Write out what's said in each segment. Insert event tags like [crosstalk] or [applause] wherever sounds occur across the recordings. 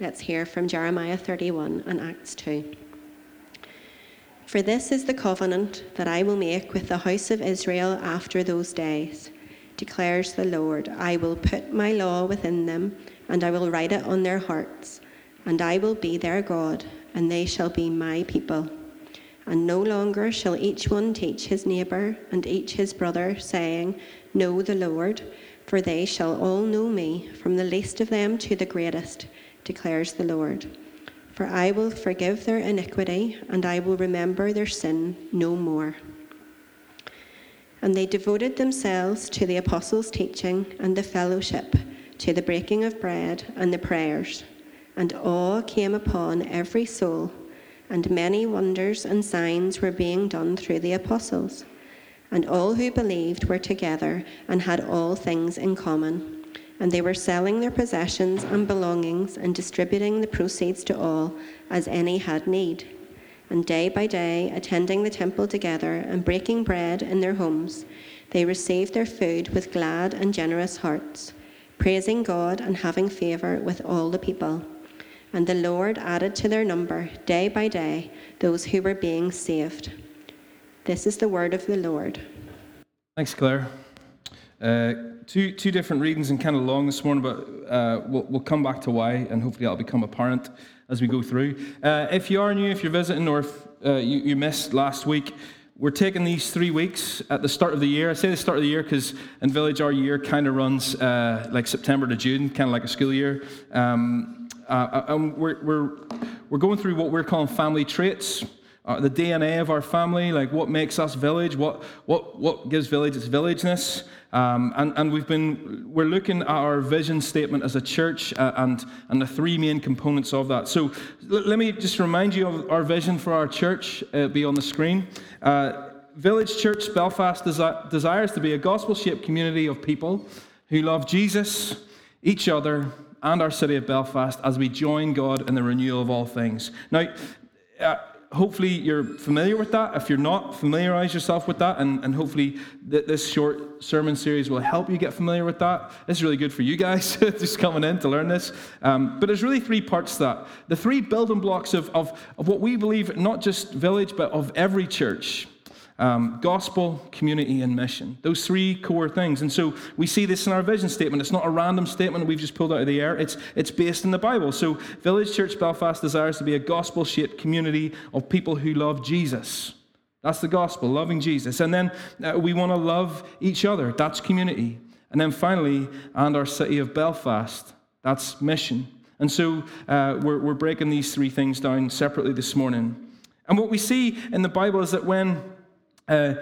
let's hear from Jeremiah 31 and Acts 2. For this is the covenant that I will make with the house of Israel after those days, declares the Lord. I will put my law within them, and I will write it on their hearts, and I will be their God, and they shall be my people. And no longer shall each one teach his neighbour and each his brother, saying, Know the Lord, for they shall all know me, from the least of them to the greatest, declares the Lord. For I will forgive their iniquity, and I will remember their sin no more. And they devoted themselves to the apostles' teaching and the fellowship, to the breaking of bread and the prayers. And awe came upon every soul, and many wonders and signs were being done through the apostles. And all who believed were together and had all things in common and they were selling their possessions and belongings and distributing the proceeds to all as any had need. And day by day, attending the temple together and breaking bread in their homes, they received their food with glad and generous hearts, praising God and having favor with all the people. And the Lord added to their number day by day those who were being saved. This is the word of the Lord. Thanks, Claire. Uh, two, two different readings and kind of long this morning, but uh, we'll, we'll come back to why, and hopefully that'll become apparent as we go through. Uh, if you are new, if you're visiting, or if uh, you, you missed last week, we're taking these three weeks at the start of the year. I say the start of the year because in Village our year kind of runs uh, like September to June, kind of like a school year. Um, and we're, we're, we're going through what we're calling family traits uh, the DNA of our family, like what makes us village, what, what, what gives village its villageness. Um, and, and we've been, we're looking at our vision statement as a church uh, and, and the three main components of that. So l- let me just remind you of our vision for our church, uh, be on the screen. Uh, village Church Belfast desi- desires to be a gospel shaped community of people who love Jesus, each other, and our city of Belfast as we join God in the renewal of all things. Now, uh, hopefully you're familiar with that. If you're not, familiarize yourself with that, and, and hopefully th- this short sermon series will help you get familiar with that. It's really good for you guys [laughs] just coming in to learn this. Um, but there's really three parts to that. The three building blocks of, of, of what we believe, not just village, but of every church um, gospel, community, and mission. Those three core things. And so we see this in our vision statement. It's not a random statement we've just pulled out of the air, it's, it's based in the Bible. So Village Church Belfast desires to be a gospel shaped community of people who love Jesus. That's the gospel, loving Jesus. And then uh, we want to love each other. That's community. And then finally, and our city of Belfast. That's mission. And so uh, we're, we're breaking these three things down separately this morning. And what we see in the Bible is that when uh,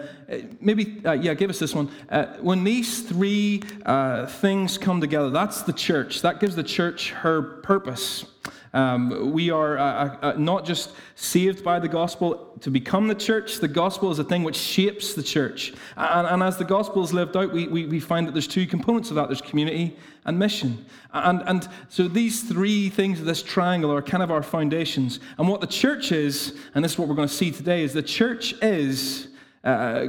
maybe, uh, yeah, give us this one. Uh, when these three uh, things come together, that's the church. That gives the church her purpose. Um, we are uh, uh, not just saved by the gospel to become the church, the gospel is a thing which shapes the church. And, and as the gospel is lived out, we, we, we, find that there's two components of that there's community and mission. And, and so these three things of this triangle are kind of our foundations. And what the church is, and this is what we're going to see today, is the church is uh,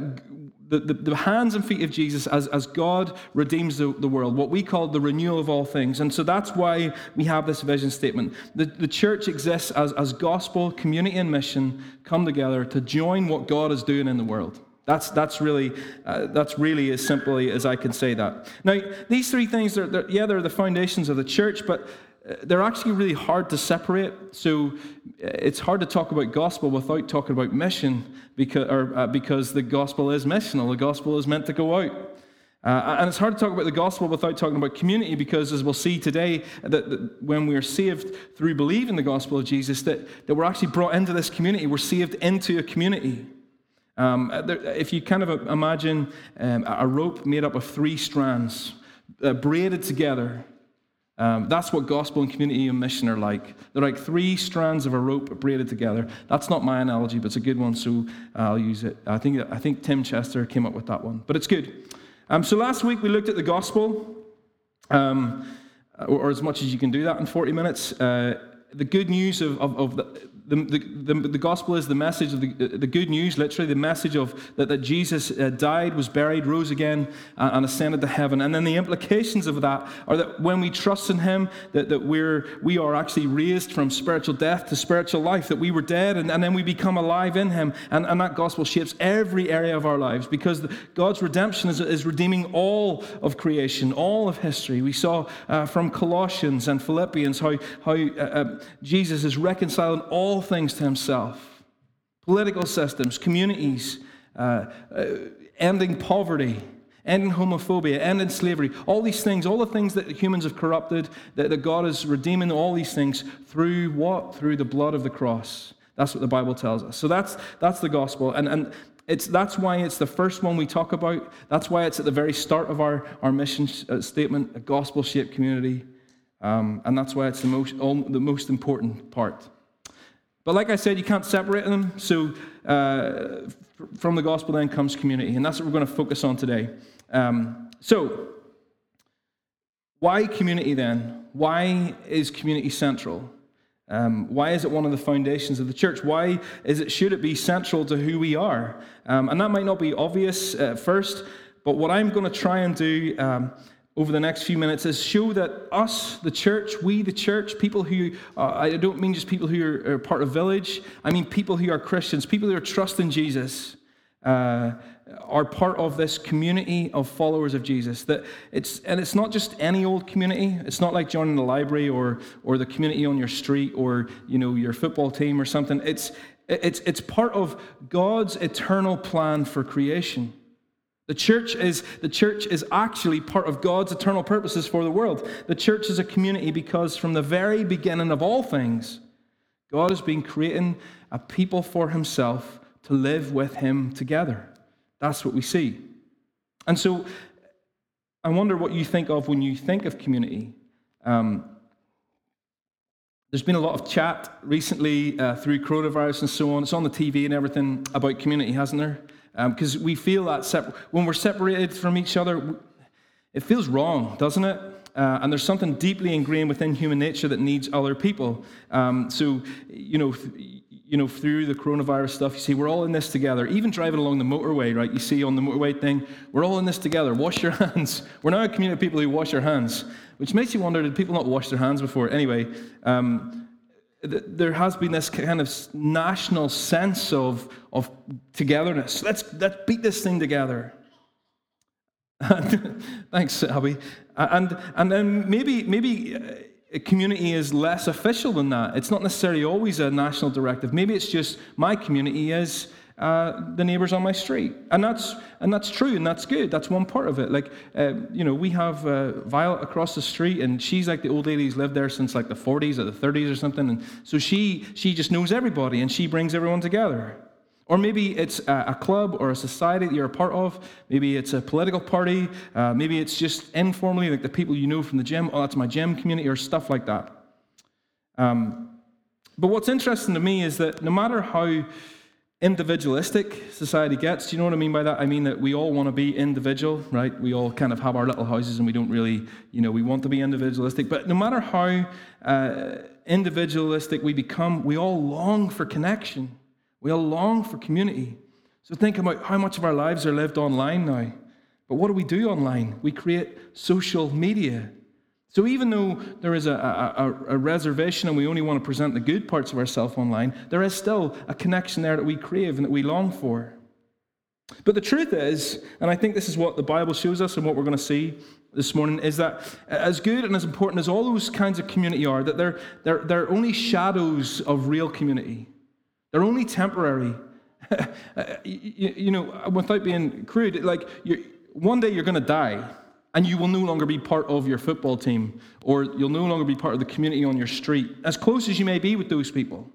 the, the, the, hands and feet of Jesus as, as God redeems the, the world, what we call the renewal of all things. And so that's why we have this vision statement. The, the church exists as, as gospel, community, and mission come together to join what God is doing in the world. That's, that's, really, uh, that's really as simply as I can say that. Now, these three things, are, they're, yeah, they're the foundations of the church, but they're actually really hard to separate. So it's hard to talk about gospel without talking about mission because, or, uh, because the gospel is missional. The gospel is meant to go out. Uh, and it's hard to talk about the gospel without talking about community because, as we'll see today, that, that when we're saved through believing the gospel of Jesus, that, that we're actually brought into this community. We're saved into a community. Um, there, if you kind of imagine um, a rope made up of three strands, uh, braided together, um, that's what gospel and community and mission are like. They're like three strands of a rope braided together. That's not my analogy, but it's a good one, so I'll use it. I think, I think Tim Chester came up with that one, but it's good. Um, so last week we looked at the gospel, um, or, or, as much as you can do that in 40 minutes. Uh, the good news of, of, of the, the, the, the, gospel is the message of the, the good news, literally, the message of that, that Jesus uh, died, was buried, rose again, uh, and ascended to heaven. And then the implications of that are that when we trust in Him, that, that we're, we are actually raised from spiritual death to spiritual life, that we were dead, and, and then we become alive in Him. And, and that gospel shapes every area of our lives because God's redemption is, is redeeming all of creation, all of history. We saw uh, from Colossians and Philippians how, how uh, uh, Jesus is reconciling all all things to himself political systems, communities, uh, uh, ending poverty, ending homophobia, ending slavery, all these things, all the things that humans have corrupted, that, that God is redeeming all these things through what? Through the blood of the cross. That's what the Bible tells us. So that's, that's the gospel. And, and it's, that's why it's the first one we talk about. That's why it's at the very start of our, our mission uh, statement, a gospel shaped community. Um, and that's why it's the most, the most important part. But like I said, you can't separate them. So uh, from the gospel then comes community. And that's what we're going to focus on today. Um, so, why community then? Why is community central? Um, why is it one of the foundations of the church? Why is it should it be central to who we are? Um, and that might not be obvious at first, but what I'm going to try and do um, over the next few minutes is show that us, the church, we, the church, people who, uh, I don't mean just people who are, are, part of Village, I mean people who are Christians, people who are trusting Jesus, uh, are part of this community of followers of Jesus. That it's, and it's not just any old community. It's not like joining the library or, or the community on your street or you know, your football team or something. It's, it's, it's part of God's eternal plan for creation. The church is the church is actually part of God's eternal purposes for the world. The church is a community because from the very beginning of all things, God has been creating a people for himself to live with him together. That's what we see. And so I wonder what you think of when you think of community. Um, there's been a lot of chat recently uh, through coronavirus and so on. It's on the TV and everything about community, hasn't there? Because um, we feel that when we're separated from each other, it feels wrong, doesn't it? Uh, and there's something deeply ingrained within human nature that needs other people. Um, so, you know, you know, through the coronavirus stuff, you see, we're all in this together. Even driving along the motorway, right? You see on the motorway thing, we're all in this together. Wash your [laughs] hands. We're now a community of people who wash their hands, which makes you wonder: did people not wash their hands before? Anyway. Um, there has been this kind of national sense of, of togetherness. Let's, let's beat this thing together. [laughs] Thanks, Abby. And, and then maybe, maybe uh, a community is less official than that. It's not necessarily always a national directive. Maybe it's just my community is uh, the neighbors on my street. And that's, and that's true, and that's good. That's one part of it. Like, uh, you know, we have uh, Violet across the street, and she's like the old lady who's lived there since like the 40s or the 30s or something. And so she, she just knows everybody, and she brings everyone together. Or maybe it's a, club or a society that you're a part of. Maybe it's a political party. Uh, maybe it's just informally, like the people you know from the gym. Oh, that's my gym community, or stuff like that. Um, but what's interesting to me is that no matter how individualistic society gets. Do you know what I mean by that? I mean that we all want to be individual, right? We all kind of have our little houses and we don't really, you know, we want to be individualistic. But no matter how uh, individualistic we become, we all long for connection. We all long for community. So think about how much of our lives are lived online now. But what do we do online? We create social media. So even though there is a, a, a, reservation and we only want to present the good parts of ourselves online, there is still a connection there that we crave and that we long for. But the truth is, and I think this is what the Bible shows us and what we're going to see this morning, is that as good and as important as all those kinds of community are, that they're, they're, they're only shadows of real community. They're only temporary. [laughs] you, you, know, without being crude, like one day you're going to die and you will no longer be part of your football team, or you'll no longer be part of the community on your street, as close as you may be with those people.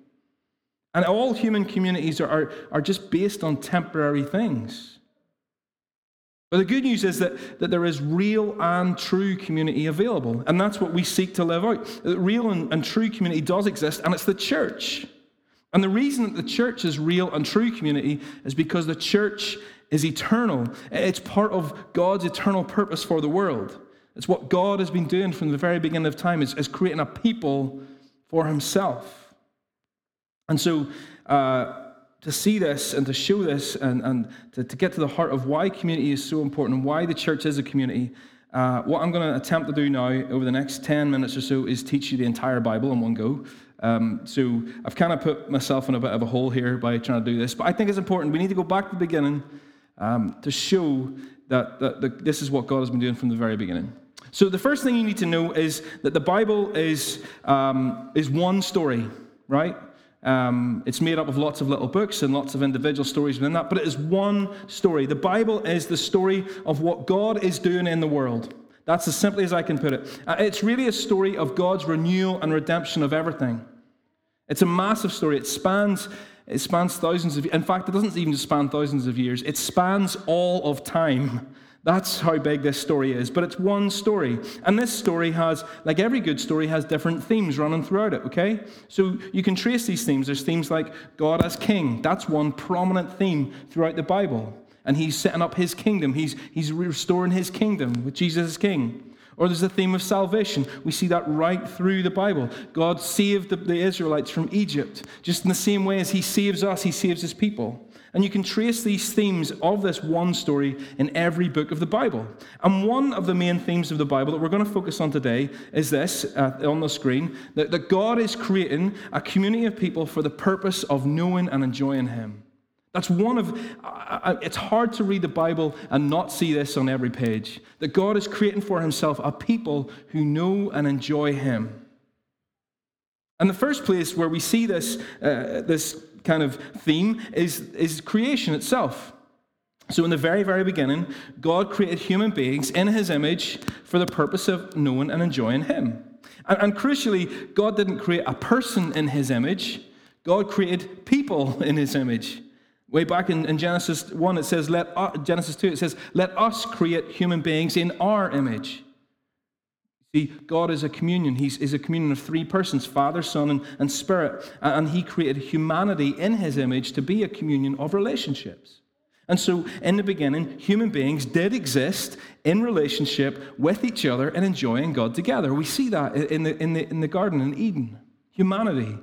And all human communities are, are, are just based on temporary things. But the good news is that, that there is real and true community available, and that's what we seek to live out. Real and, and true community does exist, and it's the church. And the reason that the church is real and true community is because the church is eternal. It's part of God's eternal purpose for the world. It's what God has been doing from the very beginning of time, is, is creating a people for himself. And so, uh, to see this and to show this and, and to, to get to the heart of why community is so important and why the church is a community, uh, what I'm going to attempt to do now over the next 10 minutes or so is teach you the entire Bible in one go. Um, so I've kind of put myself in a bit of a hole here by trying to do this, but I think it's important. We need to go back to the beginning um, to show that, that, that this is what God has been doing from the very beginning. So the first thing you need to know is that the Bible is, um, is one story, right? Um, it's made up of lots of little books and lots of individual stories within that, but it is one story. The Bible is the story of what God is doing in the world. That's as simply as I can put it. Uh, it's really a story of God's renewal and redemption of everything. It's a massive story. It spans, it spans thousands of In fact, it doesn't even span thousands of years, it spans all of time. That's how big this story is. But it's one story. And this story has, like every good story, has different themes running throughout it, okay? So you can trace these themes. There's themes like God as king. That's one prominent theme throughout the Bible. And he's setting up his kingdom, he's, he's restoring his kingdom with Jesus as king. Or there's a theme of salvation. We see that right through the Bible. God saved the, the Israelites from Egypt, just in the same way as he saves us, he saves his people. And you can trace these themes of this one story in every book of the Bible. And one of the main themes of the Bible that we're going to focus on today is this uh, on the screen that, that God is creating a community of people for the purpose of knowing and enjoying Him. That's one of, it's hard to read the Bible and not see this on every page. That God is creating for Himself a people who know and enjoy Him. And the first place where we see this, uh, this kind of theme is, is creation itself. So, in the very, very beginning, God created human beings in his image for the purpose of knowing and enjoying him. And, and crucially, God didn't create a person in his image, God created people in his image. Way back in, in Genesis 1, it says, let, Genesis 2, it says, let us create human beings in our image. See, God is a communion. He's is a communion of three persons Father, Son, and, and Spirit. And He created humanity in His image to be a communion of relationships. And so, in the beginning, human beings did exist in relationship with each other and enjoying God together. We see that in the, in the, in the Garden in Eden. Humanity,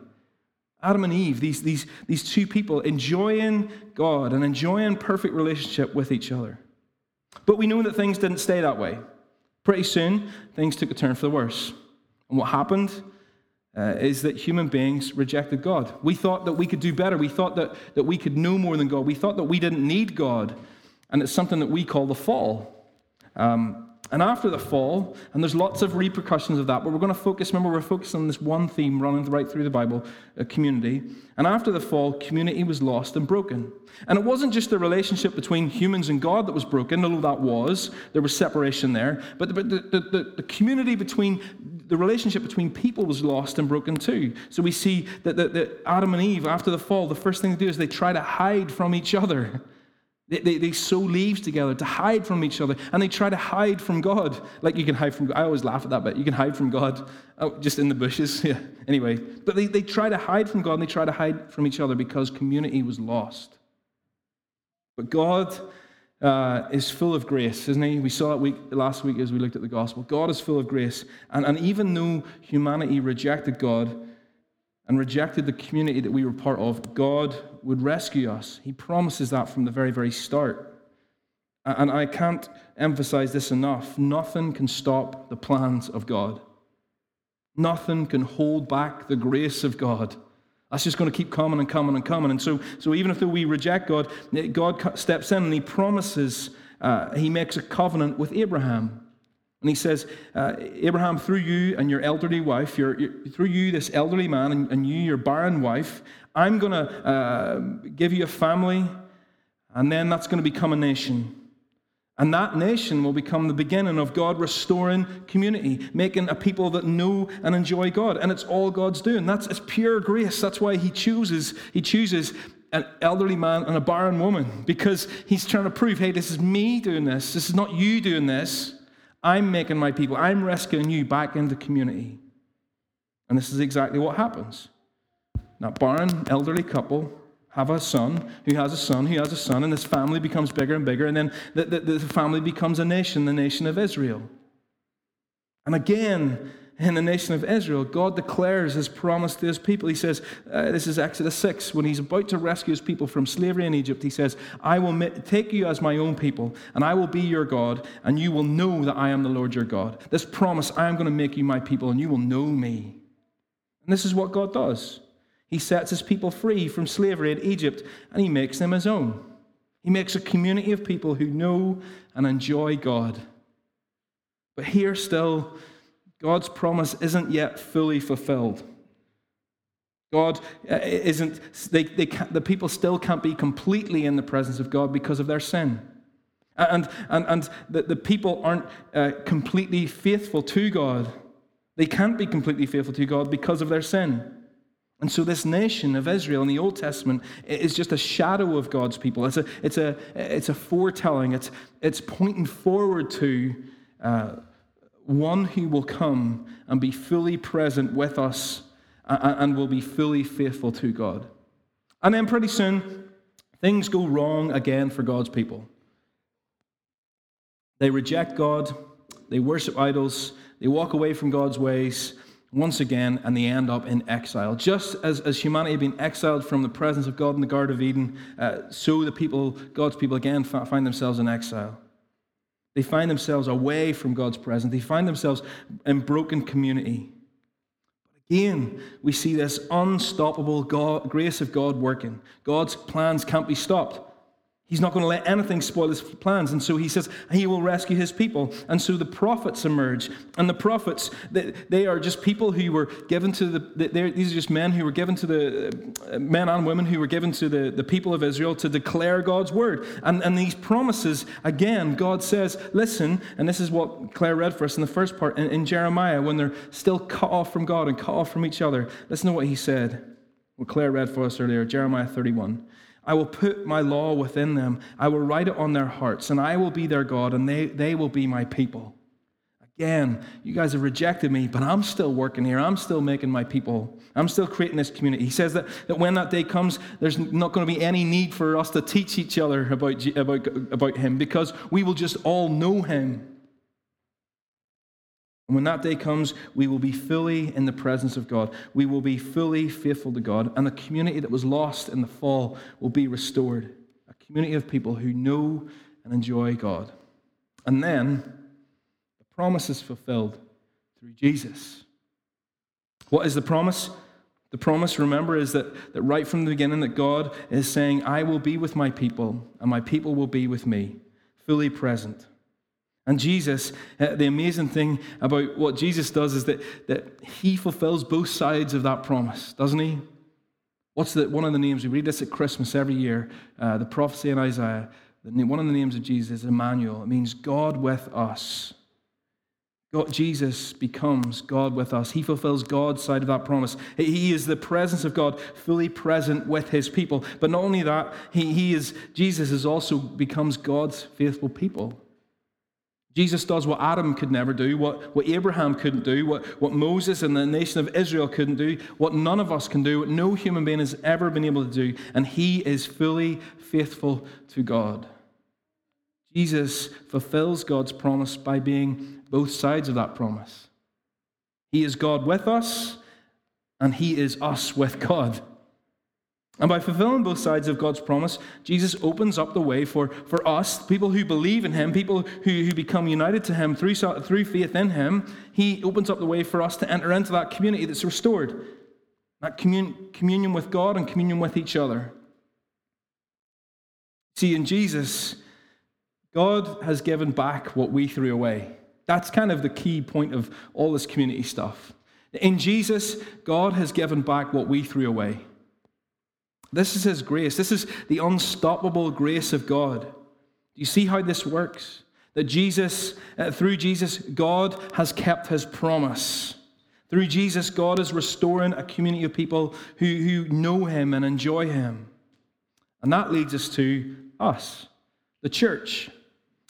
Adam and Eve, these, these, these two people enjoying God and enjoying perfect relationship with each other. But we know that things didn't stay that way. Pretty soon, things took a turn for the worse. And what happened uh, is that human beings rejected God. We thought that we could do better. We thought that, that we could know more than God. We thought that we didn't need God. And it's something that we call the fall. Um, and after the fall, and there's lots of repercussions of that, but we're going to focus, remember, we're focusing on this one theme running right through the Bible uh, community. And after the fall, community was lost and broken. And it wasn't just the relationship between humans and God that was broken, although that was, there was separation there, but the, the, the, the community between, the relationship between people was lost and broken too. So we see that, that, that Adam and Eve, after the fall, the first thing they do is they try to hide from each other. [laughs] They, they, they, sew leaves together to hide from each other, and they try to hide from God. Like you can hide from God. I always laugh at that bit. You can hide from God oh, just in the bushes. [laughs] Yeah. Anyway, but they, they try to hide from God and they try to hide from each other because community was lost. But God uh, is full of grace, isn't He? We saw that week, last week as we looked at the gospel. God is full of grace. And, and even though humanity rejected God, and rejected the community that we were part of, God would rescue us. He promises that from the very, very start. And I can't emphasize this enough. Nothing can stop the plans of God. Nothing can hold back the grace of God. That's just going to keep coming and coming and coming. And so, so even if we reject God, God steps in and He promises, uh, He makes a covenant with Abraham. And he says, uh, Abraham, through you and your elderly wife, your, your, through you, this elderly man, and, and you, your barren wife, I'm going to uh, give you a family, and then that's going to become a nation. And that nation will become the beginning of God restoring community, making a people that know and enjoy God. And it's all God's doing. That's it's pure grace. That's why He chooses, He chooses an elderly man and a barren woman, because He's trying to prove, hey, this is me doing this. This is not you doing this. I'm making my people, I'm rescuing you back into community. And this is exactly what happens. That barren elderly couple have a son who has a son who has a son, and this family becomes bigger and bigger, and then the, the, the family becomes a nation, the nation of Israel. And again, in the nation of Israel, God declares his promise to his people. He says, uh, this is Exodus 6, when he's about to rescue his people from slavery in Egypt, he says, I will take you as my own people, and I will be your God, and you will know that I am the Lord your God. This promise, I am going to make you my people, and you will know me. And this is what God does. He sets his people free from slavery in Egypt, and he makes them his own. He makes a community of people who know and enjoy God. But here still, God's promise isn't yet fully fulfilled. God uh, isn't, they, they the people still can't be completely in the presence of God because of their sin. And, and, and the, the people aren't uh, completely faithful to God. They can't be completely faithful to God because of their sin. And so, this nation of Israel in the Old Testament is just a shadow of God's people. It's a, it's a, it's a foretelling, it's, it's pointing forward to uh, one who will come and be fully present with us and will be fully faithful to God. And then pretty soon, things go wrong again for God's people. They reject God, they worship idols, they walk away from God's ways once again, and they end up in exile. Just as, as humanity had been exiled from the presence of God in the Garden of Eden, uh, so the people, God's people, again find themselves in exile. They find themselves away from God's presence. They find themselves in broken community. But again, we see this unstoppable God, grace of God working. God's plans can't be stopped. He's not going to let anything spoil his plans. And so he says he will rescue his people. And so the prophets emerge. And the prophets, they, they are just people who were given to the, these are just men who were given to the, uh, men and women who were given to the, the people of Israel to declare God's word. And, and these promises, again, God says, listen, and this is what Claire read for us in the first part in, in Jeremiah, when they're still cut off from God and cut off from each other. Listen to what he said, what Claire read for us earlier, Jeremiah 31. I will put my law within them. I will write it on their hearts, and I will be their God, and they, they will be my people. Again, you guys have rejected me, but I'm still working here. I'm still making my people. I'm still creating this community. He says that, that when that day comes, there's not going to be any need for us to teach each other about, about, about him because we will just all know him. And when that day comes, we will be fully in the presence of God. We will be fully faithful to God. And the community that was lost in the fall will be restored a community of people who know and enjoy God. And then the promise is fulfilled through Jesus. What is the promise? The promise, remember, is that, that right from the beginning that God is saying, I will be with my people, and my people will be with me, fully present. And Jesus, uh, the amazing thing about what Jesus does is that, that he fulfills both sides of that promise, doesn't he? What's the, one of the names? We read this at Christmas every year, uh, the prophecy in Isaiah. One of the names of Jesus is Emmanuel. It means God with us. God, Jesus becomes God with us. He fulfills God's side of that promise. He is the presence of God fully present with his people. But not only that, he, he is, Jesus is also becomes God's faithful people. Jesus does what Adam could never do, what, what Abraham couldn't do, what, what Moses and the nation of Israel couldn't do, what none of us can do, what no human being has ever been able to do. And he is fully faithful to God. Jesus fulfills God's promise by being both sides of that promise. He is God with us, and he is us with God. And by fulfilling both sides of God's promise, Jesus opens up the way for, for us, people who believe in Him, people who, who become united to Him through, through faith in Him. He opens up the way for us to enter into that community that's restored, that commun, communion with God and communion with each other. See, in Jesus, God has given back what we threw away. That's kind of the key point of all this community stuff. In Jesus, God has given back what we threw away. This is His grace. This is the unstoppable grace of God. Do you see how this works? That Jesus, uh, through Jesus, God has kept His promise. Through Jesus, God is restoring a community of people who, who know Him and enjoy Him. And that leads us to us, the church.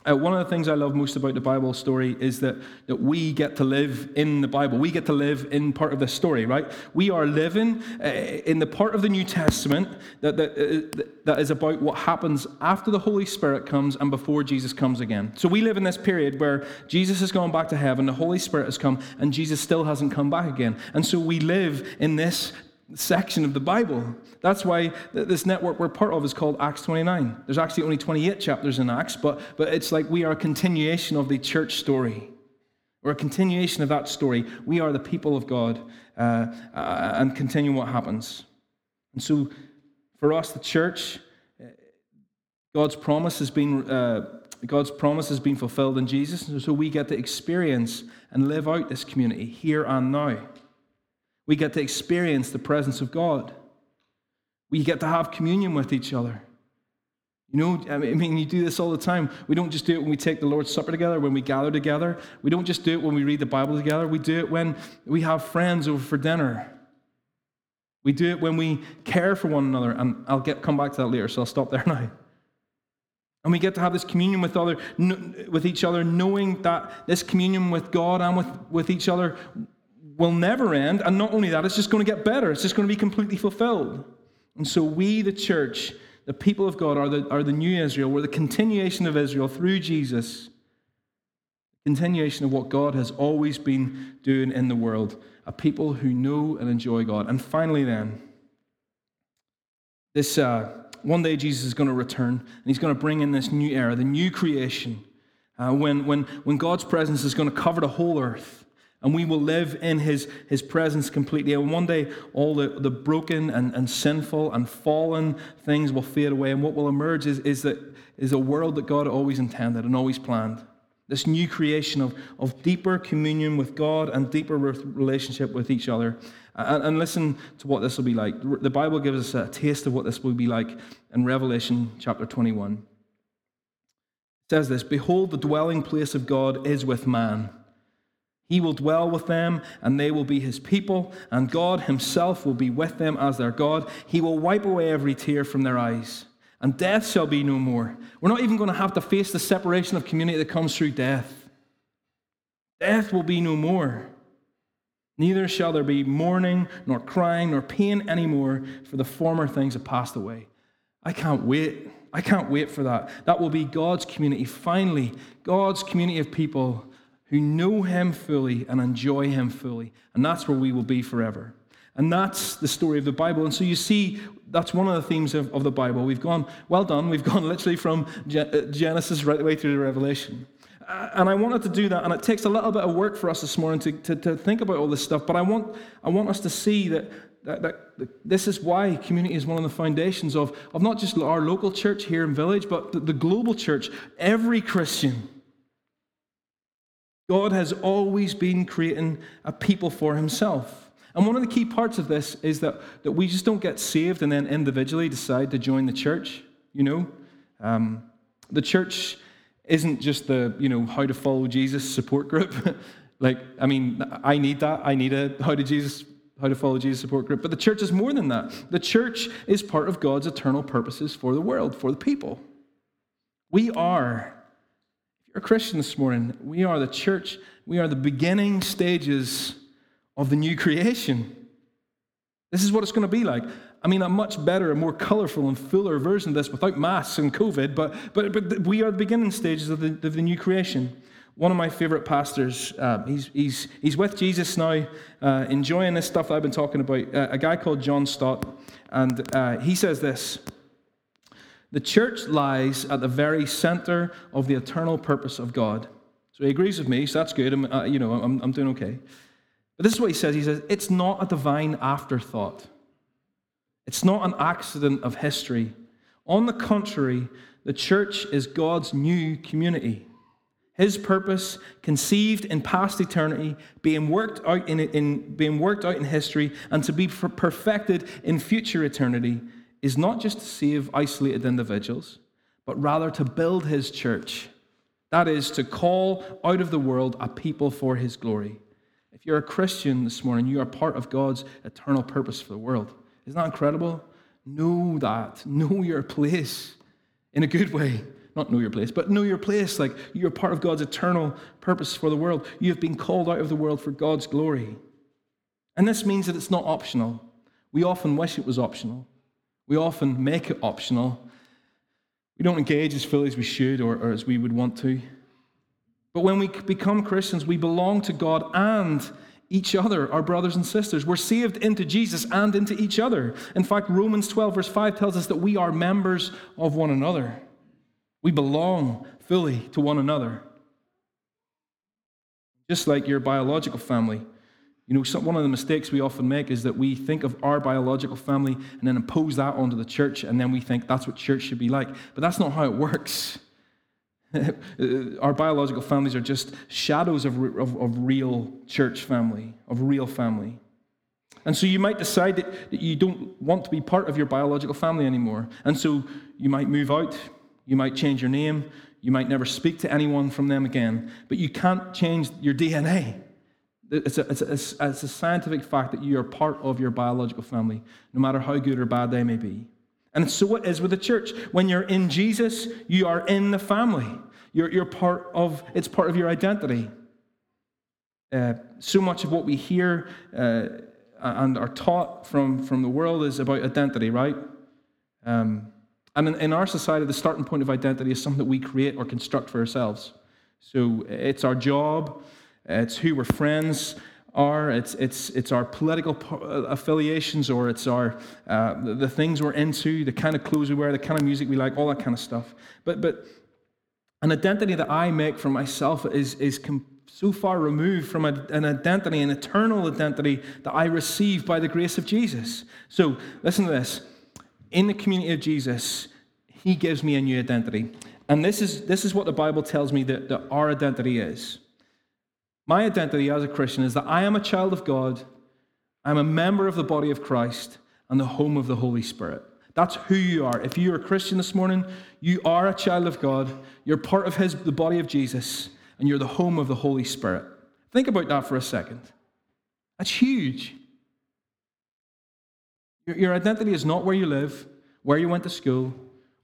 Uh, one of the things I love most about the Bible story is that, that we get to live in the Bible. We get to live in part of the story, right? We are living uh, in the part of the New Testament that, that, uh, that is about what happens after the Holy Spirit comes and before Jesus comes again. So we live in this period where Jesus has gone back to heaven, the Holy Spirit has come, and Jesus still hasn't come back again. And so we live in this section of the Bible. That's why this network we're part of is called Acts 29. There's actually only 28 chapters in Acts, but, but it's like we are a continuation of the church story. We're a continuation of that story. We are the people of God uh, uh, and continue what happens. And so for us, the church, uh, God's promise has been. Uh, God's promise has been fulfilled in Jesus, and so we get to experience and live out this community here and now. We get to experience the presence of God. We get to have communion with each other. You know, I mean, you do this all the time. We don't just do it when we take the Lord's Supper together, when we gather together. We don't just do it when we read the Bible together. We do it when we have friends over for dinner. We do it when we care for one another. And I'll get, come back to that later, so I'll stop there [laughs] now. And we get to have this communion with, other, with each other, knowing that this communion with God and with, with each other will never end. And not only that, it's just going to get better. It's just going to be completely fulfilled. And so we, the church, the people of God, are the, are the new Israel. We're the continuation of Israel through Jesus. Continuation of what God has always been doing in the world. A people who know and enjoy God. And finally, then, this uh, one day Jesus is going to return and he's going to bring in this new era, the new creation, uh, when, when, when God's presence is going to cover the whole earth and we will live in his, his presence completely. And one day, all the, the broken and, and sinful and fallen things will fade away. And what will emerge is, is, that, is a world that God always intended and always planned. This new creation of, of deeper communion with God and deeper relationship with each other. And, and listen to what this will be like. The Bible gives us a taste of what this will be like in Revelation chapter 21. It says this Behold, the dwelling place of God is with man he will dwell with them, and they will be his people, and God himself will be with them as their God. He will wipe away every tear from their eyes, and death shall be no more. We're not even going to have to face the separation of community that comes through death. Death will be no more. Neither shall there be mourning, nor crying, nor pain anymore, for the former things have passed away. I can't wait. I can't wait for that. That will be God's community. Finally, God's community of people who know Him fully and enjoy Him fully. And that's where we will be forever. And that's the story of the Bible. And so you see, that's one of the themes of, of the Bible. We've gone, well done, we've [laughs] gone literally from uh, Genesis right the way through to Revelation. Uh, and I wanted to do that, and it takes a little bit of work for us this morning to, to, to think about all this stuff, but I want, I want us to see that, that, that, this is why community is one of the foundations of, of not just our local church here in Village, but the, the global church. Every Christian God has always been creating a people for himself. And one of the key parts of this is that, that we just don't get saved and then individually decide to join the church, you know? Um, the church isn't just the, you know, how to follow Jesus support group. [laughs] like, I mean, I need that. I need a how to Jesus how to follow Jesus support group. But the church is more than that. The church is part of God's eternal purposes for the world, for the people. We are you're a Christian this morning, we are the church, we are the beginning stages of the new creation. This is what it's going to be like. I mean, a much better, a more colorful and fuller version of this without masks and COVID, but, but, but we are the beginning stages of the, of the new creation. One of my favorite pastors, uh, he's, he's, he's with Jesus now, uh, enjoying this stuff I've been talking about, uh, a guy called John Stott, and uh, he says this. The church lies at the very center of the eternal purpose of God. So he agrees with me, so that's good. I'm, uh, you know, I'm, I'm doing okay. But this is what he says. He says, it's not a divine afterthought. It's not an accident of history. On the contrary, the church is God's new community. His purpose, conceived in past eternity, being worked out in, in, being worked out in history, and to be perfected in future eternity, is not just to save isolated individuals, but rather to build his church. That is, to call out of the world a people for his glory. If you're a Christian this morning, you are part of God's eternal purpose for the world. Isn't that incredible? Know that. Know your place in a good way. Not know your place, but know your place. Like you're part of God's eternal purpose for the world. You have been called out of the world for God's glory. And this means that it's not optional. We often wish it was optional. We often make it optional. We don't engage as fully as we should or, or as we would want to. But when we become Christians, we belong to God and each other, our brothers and sisters. We're saved into Jesus and into each other. In fact, Romans 12, verse 5 tells us that we are members of one another. We belong fully to one another. Just like your biological family. You know, some, one of the mistakes we often make is that we think of our biological family and then impose that onto the church, and then we think that's what church should be like. But that's not how it works. [laughs] Our biological families are just shadows of, of, of, real church family, of real family. And so you might decide that, that you don't want to be part of your biological family anymore. And so you might move out, you might change your name, you might never speak to anyone from them again, but you can't change your DNA. It's a, it's, a, it's a scientific fact that you are part of your biological family, no matter how good or bad they may be. And so it is with the church. When you're in Jesus, you are in the family. You're, you're part of, it's part of your identity. Uh, so much of what we hear uh, and are taught from, from the world is about identity, right? Um, and in, in our society, the starting point of identity is something that we create or construct for ourselves. So it's our job, it's who we're friends are. It's, it's, it's our political uh, affiliations or it's our, uh, the, things we're into, the kind of clothes we wear, the kind of music we like, all that kind of stuff. But, but an identity that I make for myself is, is com- so far removed from a, an identity, an eternal identity that I receive by the grace of Jesus. So listen to this. In the community of Jesus, he gives me a new identity. And this is, this is what the Bible tells me that, that our identity is. My identity as a Christian is that I am a child of God, I'm a member of the body of Christ, and the home of the Holy Spirit. That's who you are. If you're a Christian this morning, you are a child of God, you're part of his, the body of Jesus, and you're the home of the Holy Spirit. Think about that for a second. That's huge. Your, your identity is not where you live, where you went to school,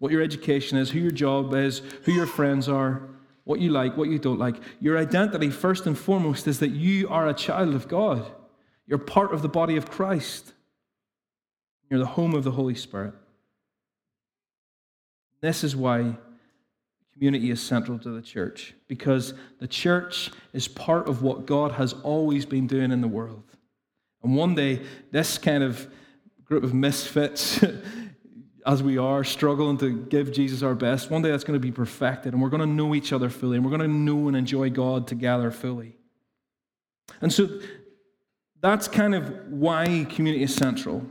what your education is, who your job is, who your friends are what you like, what you don't like. Your identity, first and foremost, is that you are a child of God. You're part of the body of Christ. You're the home of the Holy Spirit. This is why community is central to the church, because the church is part of what God has always been doing in the world. And one day, this kind of group of misfits [laughs] as we are struggling to give Jesus our best, one day that's going to be perfected and we're going to know each other fully and we're going to know and enjoy God together fully. And so that's kind of why community is central.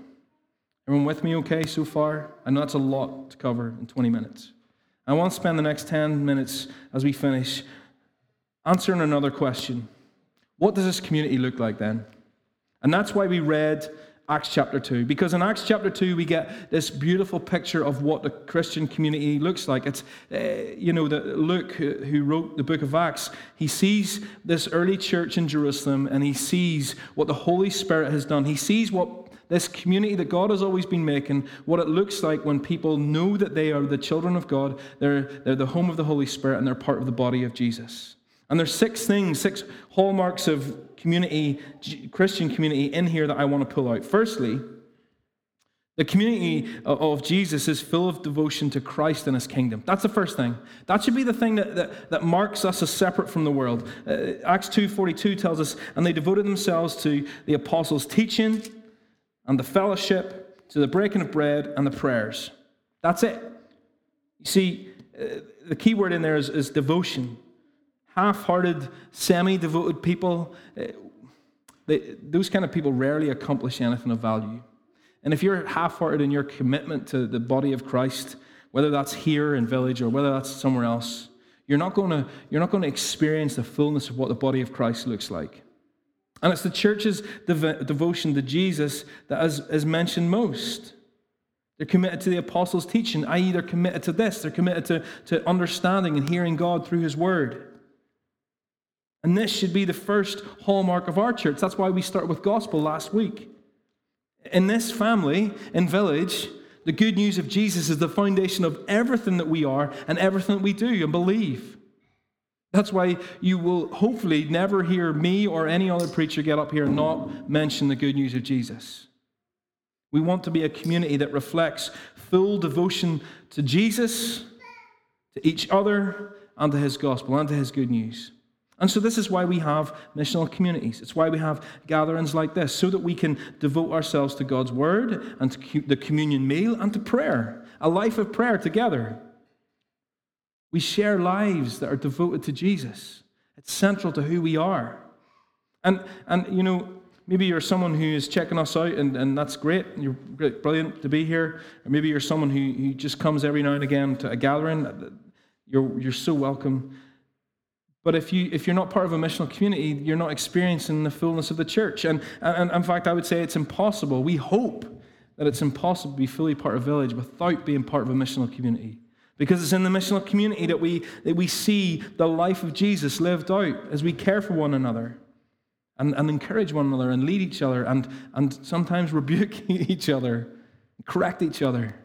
Everyone with me okay so far? I know that's a lot to cover in 20 minutes. I want to spend the next 10 minutes as we finish answering another question. What does this community look like then? And that's why we read Acts chapter 2. Because in Acts chapter 2, we get this beautiful picture of what the Christian community looks like. It's, uh, you know, the, Luke, who wrote the book of Acts, he sees this early church in Jerusalem and he sees what the Holy Spirit has done. He sees what this community that God has always been making, what it looks like when people know that they are the children of God, they're, they're the home of the Holy Spirit, and they're part of the body of Jesus. And there's six things, six hallmarks of community, Christian community in here that I want to pull out. Firstly, the community of Jesus is full of devotion to Christ and his kingdom. That's the first thing. That should be the thing that, that, that marks us as separate from the world. Uh, Acts 2.42 tells us, and they devoted themselves to the apostles' teaching and the fellowship, to the breaking of bread and the prayers. That's it. You see, uh, the key word in there is, is devotion half hearted, semi devoted people, eh, they, those kind of people rarely accomplish anything of value. And if you're half hearted in your commitment to the body of Christ, whether that's here in Village or whether that's somewhere else, you're not going to, you're not going to experience the fullness of what the body of Christ looks like. And it's the church's dev- devotion to Jesus that is, is mentioned most. They're committed to the apostles' teaching, i.e., they're committed to this. They're committed to, to understanding and hearing God through His Word. And this should be the first hallmark of our church. That's why we started with gospel last week. In this family, in village, The good news of Jesus is the foundation of everything that we are and everything that we do and believe. That's why you will hopefully never hear me or any other preacher get up here and not mention the good news of Jesus. We want to be a community that reflects full devotion to Jesus, to each other, and to his gospel, and to his good news. And so, this is why we have missional communities. It's why we have gatherings like this, so that we can devote ourselves to God's word and to the communion meal and to prayer, a life of prayer together. We share lives that are devoted to Jesus. It's central to who we are. And, and you know, maybe you're someone who is checking us out, and, and that's great. You're brilliant to be here. Or maybe you're someone who, who just comes every now and again to a gathering. You're, you're so welcome. But if, you, if you're not part of a missional community, you're not experiencing the fullness of the church. And, and, in fact, I would say it's impossible. We hope that it's impossible to be fully part of a Village without being part of a missional community. Because it's in the missional community that we, that we see the life of Jesus lived out as we care for one another and, and encourage one another and lead each other and, and sometimes [laughs] rebuke each other, correct each other.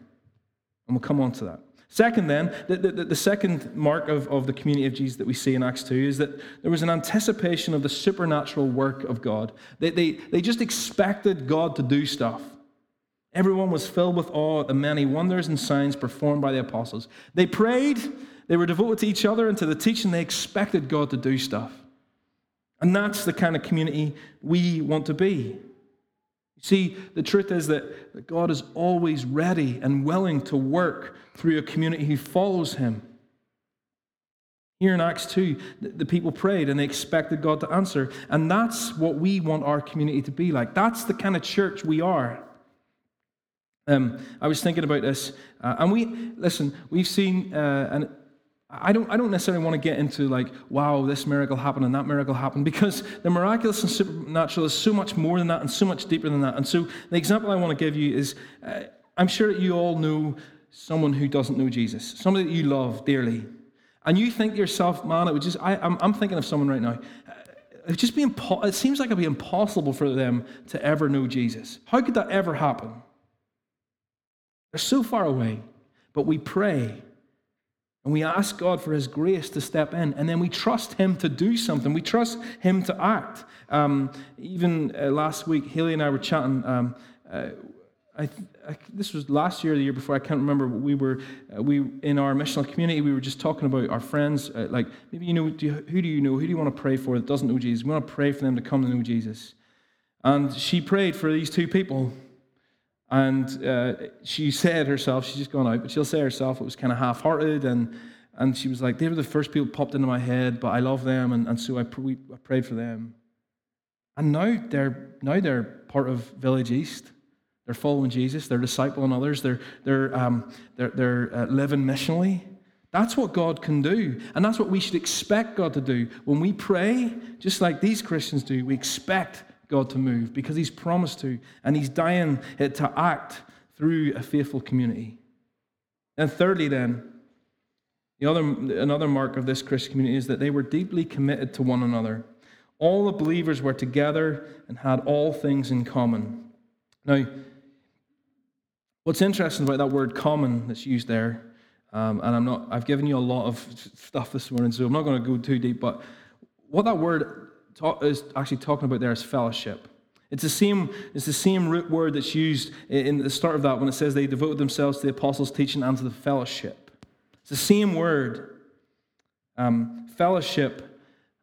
And we'll come on to that. Second, then, the, the, the, second mark of, of the community of Jesus that we see in Acts 2 is that there was an anticipation of the supernatural work of God. They, they, they just expected God to do stuff. Everyone was filled with awe at the many wonders and signs performed by the apostles. They prayed, they were devoted to each other and to the teaching. They expected God to do stuff. And that's the kind of community we want to be. See, the truth is that God is always ready and willing to work through a community who follows Him. Here in Acts 2, the people prayed and they expected God to answer. And that's what we want our community to be like. That's the kind of church we are. Um, I was thinking about this, uh, and we, listen, we've seen, uh, and I don't, I don't necessarily want to get into like, wow, this miracle happened and that miracle happened, because the miraculous and supernatural is so much more than that and so much deeper than that. And so the example I want to give you is uh, I'm sure that you all know someone who doesn't know Jesus, somebody that you love dearly. And you think to yourself, man, it would just, I, am I'm, I'm thinking of someone right now. Uh, it just be, impo- it seems like it'd be impossible for them to ever know Jesus. How could that ever happen? They're so far away, but we pray and we ask God for His grace to step in, and then we trust Him to do something. We trust Him to act. Um, even uh, last week, Haley and I were chatting. Um, uh, I, I, this was last year, the year before. I can't remember. We were uh, we in our missional community. We were just talking about our friends. Uh, like maybe you know, do you, who do you know? Who do you want to pray for that doesn't know Jesus? We want to pray for them to come to know Jesus. And she prayed for these two people and uh, she said herself, she's just gone out, but she'll say herself it was kind of half hearted. And, and she was like, they were the first people popped into my head, but I love them. And, and so I, pr- I prayed for them. And now they're, now they're part of Village East. They're following Jesus. They're discipling others. They're, they're, um, they're, they're uh, living missionally. That's what God can do. And that's what we should expect God to do. When we pray, just like these Christians do, we expect God to move because He's promised to, and He's dying to act through a faithful community. And thirdly, then, the other, another mark of this Christian community is that they were deeply committed to one another. All the believers were together and had all things in common. Now, what's interesting about that word common that's used there, um, and I'm not, I've given you a lot of stuff this morning, so I'm not going to go too deep, but what that word talk, is actually talking about there is fellowship. It's the same, it's the same root word that's used in the start of that when it says they devoted themselves to the apostles' teaching and to the fellowship. It's the same word. Um, fellowship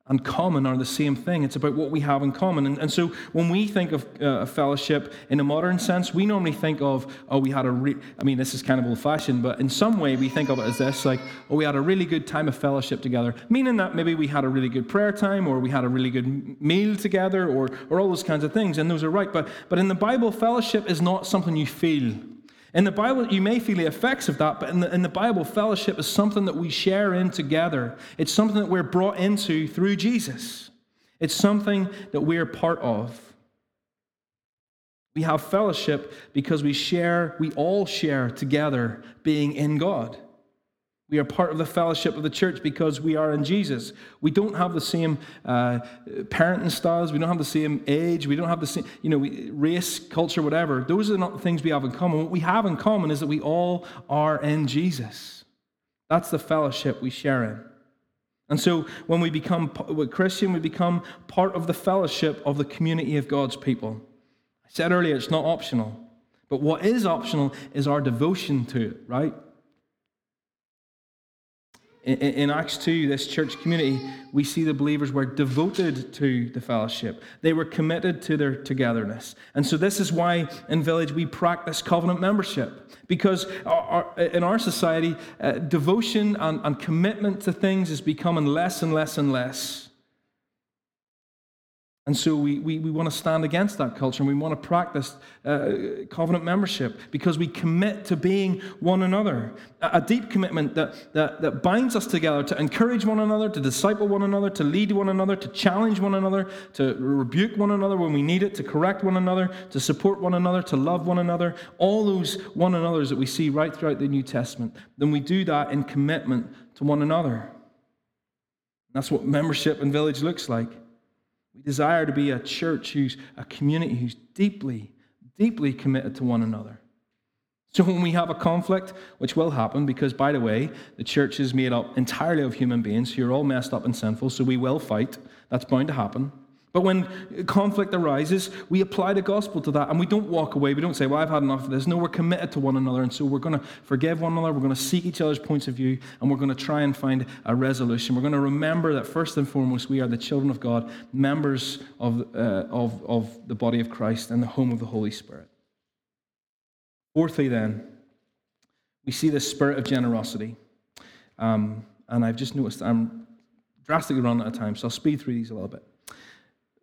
and common are the same thing. It's about what we have in common. And, and so when we think of uh, fellowship in a modern sense, we normally think of, oh, we had a, re- I mean, this is kind of old fashioned, but in some way we think of it as this, like, oh, we had a really good time of fellowship together, meaning that maybe we had a really good prayer time or we had a really good meal together or, or all those kinds of things. And those are right. But, but in the Bible, fellowship is not something you feel. In the Bible, you may feel the effects of that, but in the, in the Bible, fellowship is something that we share in together. It's something that we're brought into through Jesus. It's something that we're part of. We have fellowship because we share, we all share together being in God. We are part of the fellowship of the church because we are in Jesus. We don't have the same uh, parenting styles. We don't have the same age. We don't have the same, you know, race, culture, whatever. Those are not the things we have in common. What we have in common is that we all are in Jesus. That's the fellowship we share in. And so when we become a Christian, we become part of the fellowship of the community of God's people. I said earlier, it's not optional. But what is optional is our devotion to it, right? In Acts 2, this church community, we see the believers were devoted to the fellowship. They were committed to their togetherness. And so, this is why in Village we practice covenant membership. Because our, in our society, uh, devotion and, and commitment to things is becoming less and less and less. And so we, we, we want to stand against that culture and we want to practice uh, covenant membership because we commit to being one another. A, deep commitment that, that, that binds us together to encourage one another, to disciple one another, to lead one another, to challenge one another, to rebuke one another when we need it, to correct one another, to support one another, to love one another. All those one another's that we see right throughout the New Testament. Then we do that in commitment to one another. That's what membership in Village looks like. We desire to be a church who's a community who's deeply, deeply committed to one another. So when we have a conflict, which will happen, because by the way, the church is made up entirely of human beings who are all messed up and sinful, so we will fight. That's bound to happen. But when conflict arises, we apply the gospel to that and we don't walk away. We don't say, Well, I've had enough of this. No, we're committed to one another. And so we're going to forgive one another. We're going to seek each other's points of view and we're going to try and find a resolution. We're going to remember that first and foremost, we are the children of God, members of, uh, of, of the body of Christ and the home of the Holy Spirit. Fourthly, then, we see the spirit of generosity. Um, and I've just noticed I'm drastically running out of time, so I'll speed through these a little bit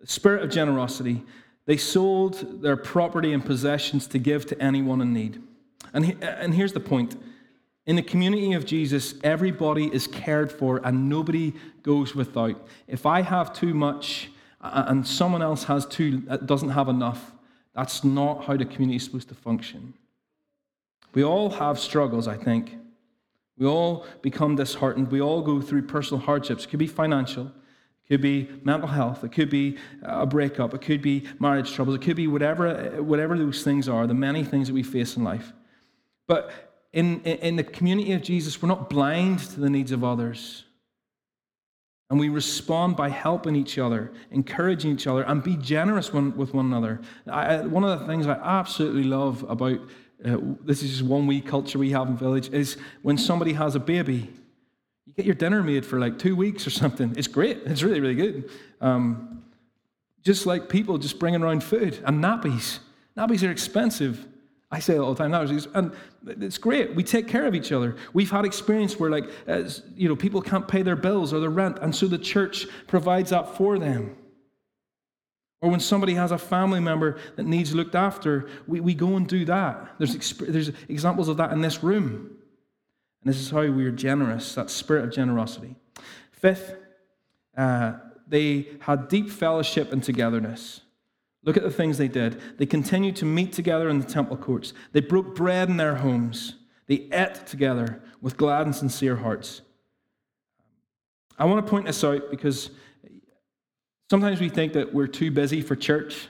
spirit of generosity, they sold their property and possessions to give to anyone in need. And, he, and here's the point in the community of Jesus, everybody is cared for and nobody goes without. If I have too much and someone else has too, uh, doesn't have enough, that's not how the community is supposed to function. We all have struggles, I think. We all become disheartened. We all go through personal hardships. It could be financial, could be mental health. It could be a breakup. It could be marriage troubles. It could be whatever, whatever those things are, the many things that we face in life. But in, in the community of Jesus, we're not blind to the needs of others. And we respond by helping each other, encouraging each other, and be generous one, with one another. I, one of the things I absolutely love about uh, this is just one wee culture we have in Village is when somebody has a baby you get your dinner made for like two weeks or something. It's great. It's really, really good. Um, just like people just bringing around food and nappies. Nappies are expensive. I say it all the time. Nappies, and it's great. We take care of each other. We've had experience where, like, you know, people can't pay their bills or their rent, and so the church provides that for them. Or when somebody has a family member that needs looked after, we, we go and do that. There's, there's examples of that in this room. And this is how we are generous, that spirit of generosity. Fifth, uh, they had deep fellowship and togetherness. Look at the things they did. They continued to meet together in the temple courts. They broke bread in their homes. They ate together with glad and sincere hearts. I want to point this out because sometimes we think that we're too busy for church.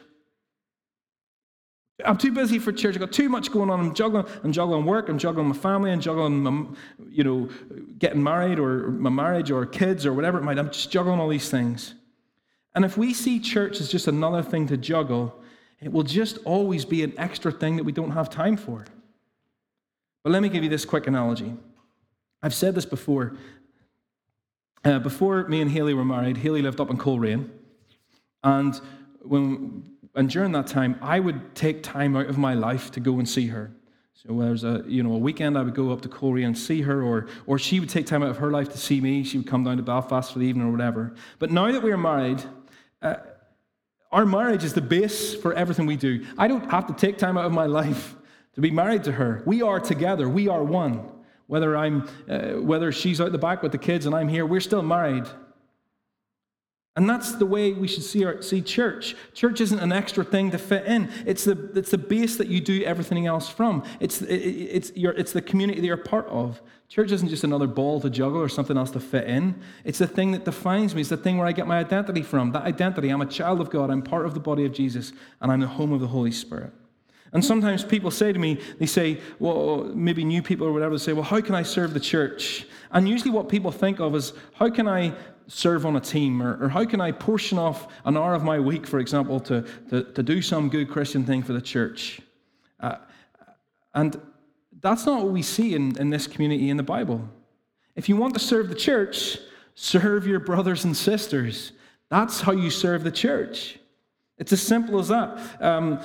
I'm too busy for church. I've got too much going on. I'm juggling, I'm juggling work, I'm juggling my family, I'm juggling my, you know, getting married or my marriage or kids or whatever it might. I'm just juggling all these things. And if we see church as just another thing to juggle, it will just always be an extra thing that we don't have time for. But let me give you this quick analogy. I've said this before. Uh, before me and Haley were married, Haley lived up in Coleraine. And when and during that time, I would take time out of my life to go and see her. So there's a you know a weekend I would go up to Coleraine and see her, or or she would take time out of her life to see me. She would come down to Belfast for the evening or whatever. But now that we're married, uh, our marriage is the base for everything we do. I don't have to take time out of my life to be married to her. We are together. We are one. Whether I'm uh, whether she's out the back with the kids and I'm here, we're still married. And that's the way we should see, our, see church. Church isn't an extra thing to fit in. It's the, it's the base that you do everything else from. It's, it, it's, your, it's the community that you're part of. Church isn't just another ball to juggle or something else to fit in. It's the thing that defines me. It's the thing where I get my identity from. That identity, I'm a child of God. I'm part of the body of Jesus, and I'm the home of the Holy Spirit. And sometimes people say to me, they say, well, maybe new people or whatever, they say, well, how can I serve the church? And usually what people think of is, how can I serve on a team? Or, or how can I portion off an hour of my week, for example, to, to, to do some good Christian thing for the church? Uh, and that's not what we see in, in this community in the Bible. If you want to serve the church, serve your brothers and sisters. That's how you serve the church. It's as simple as that. Um,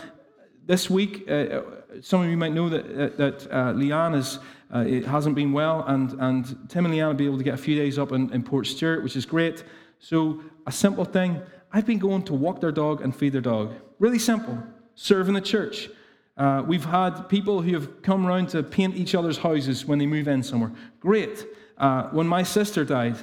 this week, uh, some of you might know that, uh, that uh, Leanne is, uh, it hasn't been well, and, and Tim and Leanne will be able to get a few days up in, in Portstewart, which is great. So, a simple thing I've been going to walk their dog and feed their dog. Really simple. Serving the church. Uh, we've had people who have come around to paint each other's houses when they move in somewhere. Great. Uh, when my sister died,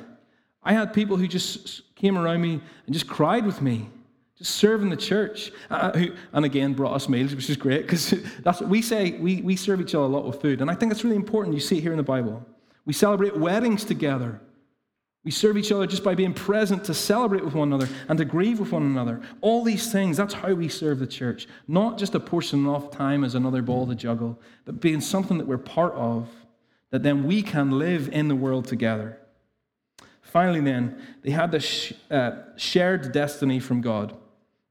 I had people who just came around me and just cried with me just serving the church. Uh, who, and again, brought us meals, which is great because [laughs] that's what we say. We, we serve each other a lot with food. And I think it's really important. You see it here in the Bible. We celebrate weddings together. We serve each other just by being present to celebrate with one another and to grieve with one another. All these things, that's how we serve the church. Not just a portion off time as another ball to juggle, but being something that we're part of, that then we can live in the world together. Finally, then, they had this uh, shared destiny from God.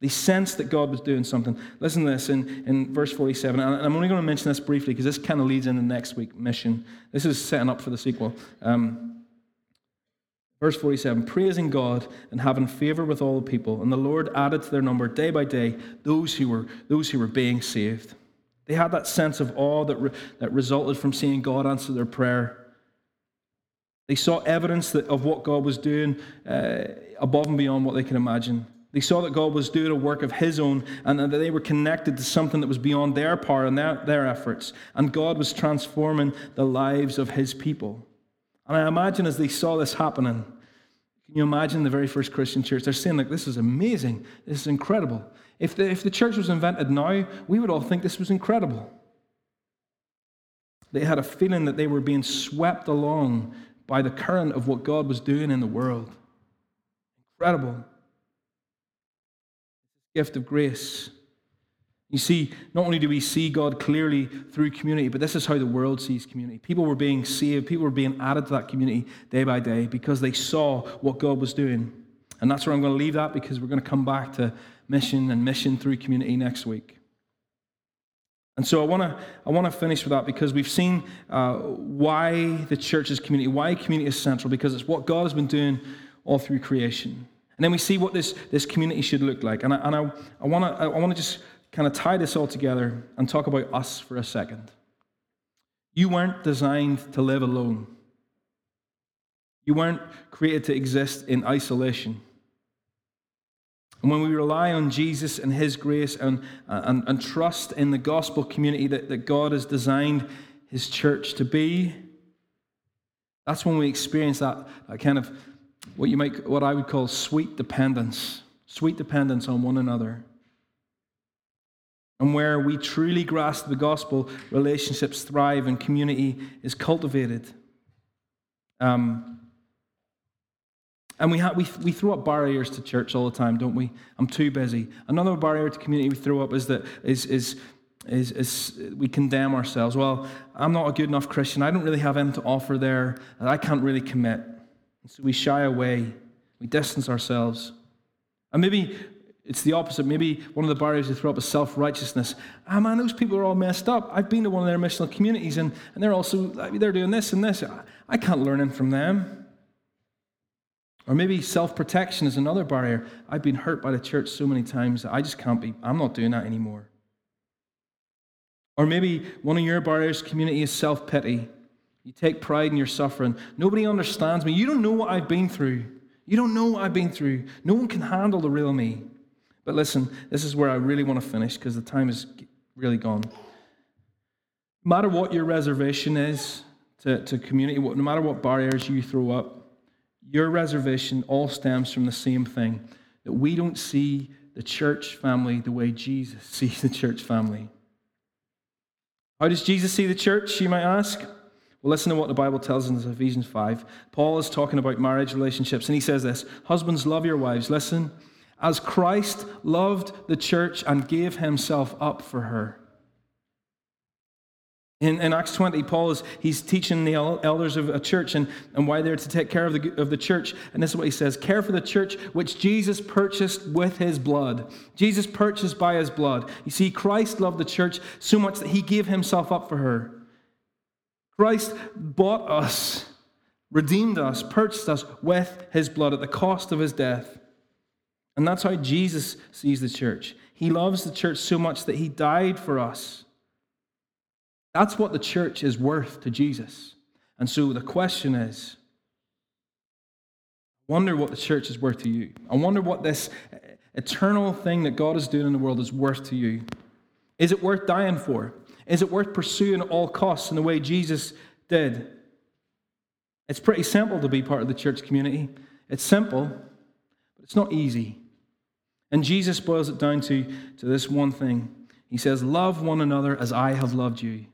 They sensed that God was doing something. Listen to this in, in verse 47. And I'm only going to mention this briefly because this kind of leads into next week's mission. This is setting up for the sequel. Um, verse 47 Praising God and having favor with all the people. And the Lord added to their number day by day those who were, those who were being saved. They had that sense of awe that, re, that resulted from seeing God answer their prayer. They saw evidence that, of what God was doing uh, above and beyond what they could imagine. They saw that God was doing a work of His own and that they were connected to something that was beyond their power and their, their efforts. And God was transforming the lives of His people. And I imagine as they saw this happening, can you imagine the very first Christian church? They're saying, like, this is amazing. This is incredible. If the, if the church was invented now, we would all think this was incredible. They had a feeling that they were being swept along by the current of what God was doing in the world. Incredible gift of grace. You see, not only do we see God clearly through community, but this is how the world sees community. People were being saved, people were being added to that community day by day because they saw what God was doing. And that's where I'm going to leave that because we're going to come back to mission and mission through community next week. And so I want to I want to finish with that because we've seen uh, why the church is community, why community is central, because it's what God has been doing all through creation. And then we see what this, this community should look like. And I, and I, I want to I wanna just kind of tie this all together and talk about us for a second. You weren't designed to live alone, you weren't created to exist in isolation. And when we rely on Jesus and His grace and, and, and trust in the gospel community that, that God has designed His church to be, that's when we experience that, that kind of what you might what I would call sweet dependence, sweet dependence on one another. And where we truly grasp the gospel, relationships thrive and community is cultivated. Um, and we, ha- we, we throw up barriers to church all the time, don't we? I'm too busy. Another barrier to community we throw up is that is, is, is, is we condemn ourselves. Well, I'm not a good enough Christian. I don't really have anything to offer there. I can't really commit. And so we shy away, we distance ourselves. And maybe it's the opposite. Maybe one of the barriers they throw up is self righteousness. Ah, man, those people are all messed up. I've been to one of their missional communities and, and they're also they're doing this and this. I can't learn in from them. Or maybe self protection is another barrier. I've been hurt by the church so many times that I just can't be, I'm not doing that anymore. Or maybe one of your barriers, community, is self pity. You take pride in your suffering. Nobody understands me. You don't know what I've been through. You don't know what I've been through. No one can handle the real me. But listen, this is where I really want to finish because the time is really gone. No matter what your reservation is to, to community, no matter what barriers you throw up, your reservation all stems from the same thing that we don't see the church family the way Jesus [laughs] sees the church family. How does Jesus see the church, you might ask? Well, listen to what the Bible tells us in Ephesians 5. Paul is talking about marriage relationships, and he says this Husbands, love your wives. Listen, as Christ loved the church and gave himself up for her. In, in, Acts 20, Paul is he's teaching the elders of a church and, and why they're to take care of the, of the church. And this is what he says Care for the church which Jesus purchased with his blood. Jesus purchased by his blood. You see, Christ loved the church so much that he gave himself up for her. Christ bought us, redeemed us, purchased us with his blood at the cost of his death. And that's how Jesus sees the church. He loves the church so much that he died for us. That's what the church is worth to Jesus. And so the question is I wonder what the church is worth to you. I wonder what this eternal thing that God is doing in the world is worth to you. Is it worth dying for? Is it worth pursuing at all costs in the way Jesus did? It's pretty simple to be part of the church community. It's simple, but it's not easy. And Jesus boils it down to, to this one thing. He says, Love one another as I have loved you.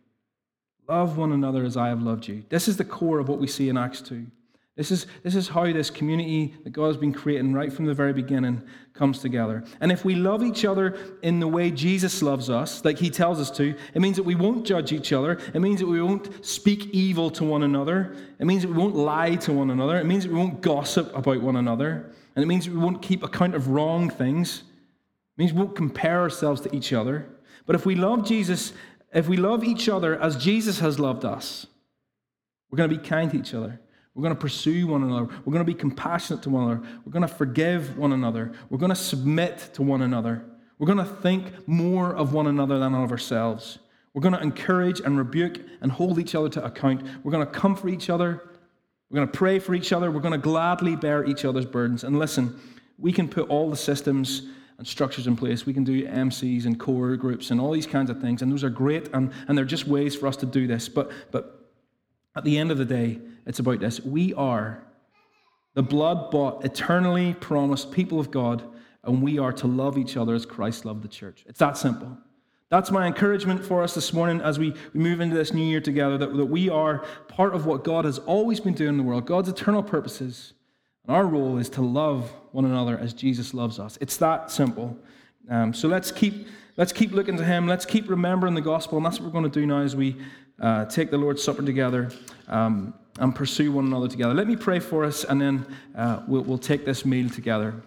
Love one another as I have loved you. This is the core of what we see in Acts 2. This is, this is how this community that God has been creating right from the very beginning comes together. And if we love each other in the way Jesus loves us, like he tells us to, it means that we won't judge each other. It means that we won't speak evil to one another. It means that we won't lie to one another. It means that we won't gossip about one another. And it means that we won't keep account of wrong things. It means we won't compare ourselves to each other. But if we love Jesus, if we love each other as Jesus has loved us, we're going to be kind to each other. We're going to pursue one another. We're going to be compassionate to one another. We're going to forgive one another. We're going to submit to one another. We're going to think more of one another than of ourselves. We're going to encourage and rebuke and hold each other to account. We're going to comfort each other. We're going to pray for each other. We're going to gladly bear each other's burdens. And listen, we can put all the systems and structures in place. We can do MCs and core groups and all these kinds of things. And those are great. And, and they're just ways for us to do this. But, but at the end of the day, it's about this. We are the blood bought, eternally promised people of God, and we are to love each other as Christ loved the church. It's that simple. That's my encouragement for us this morning as we move into this new year together that, that we are part of what God has always been doing in the world, God's eternal purposes. And our role is to love one another as Jesus loves us. It's that simple. Um, so let's keep, let's keep looking to Him. Let's keep remembering the gospel. And that's what we're going to do now as we uh, take the Lord's Supper together um, and pursue one another together. Let me pray for us, and then uh, we'll, we'll take this meal together.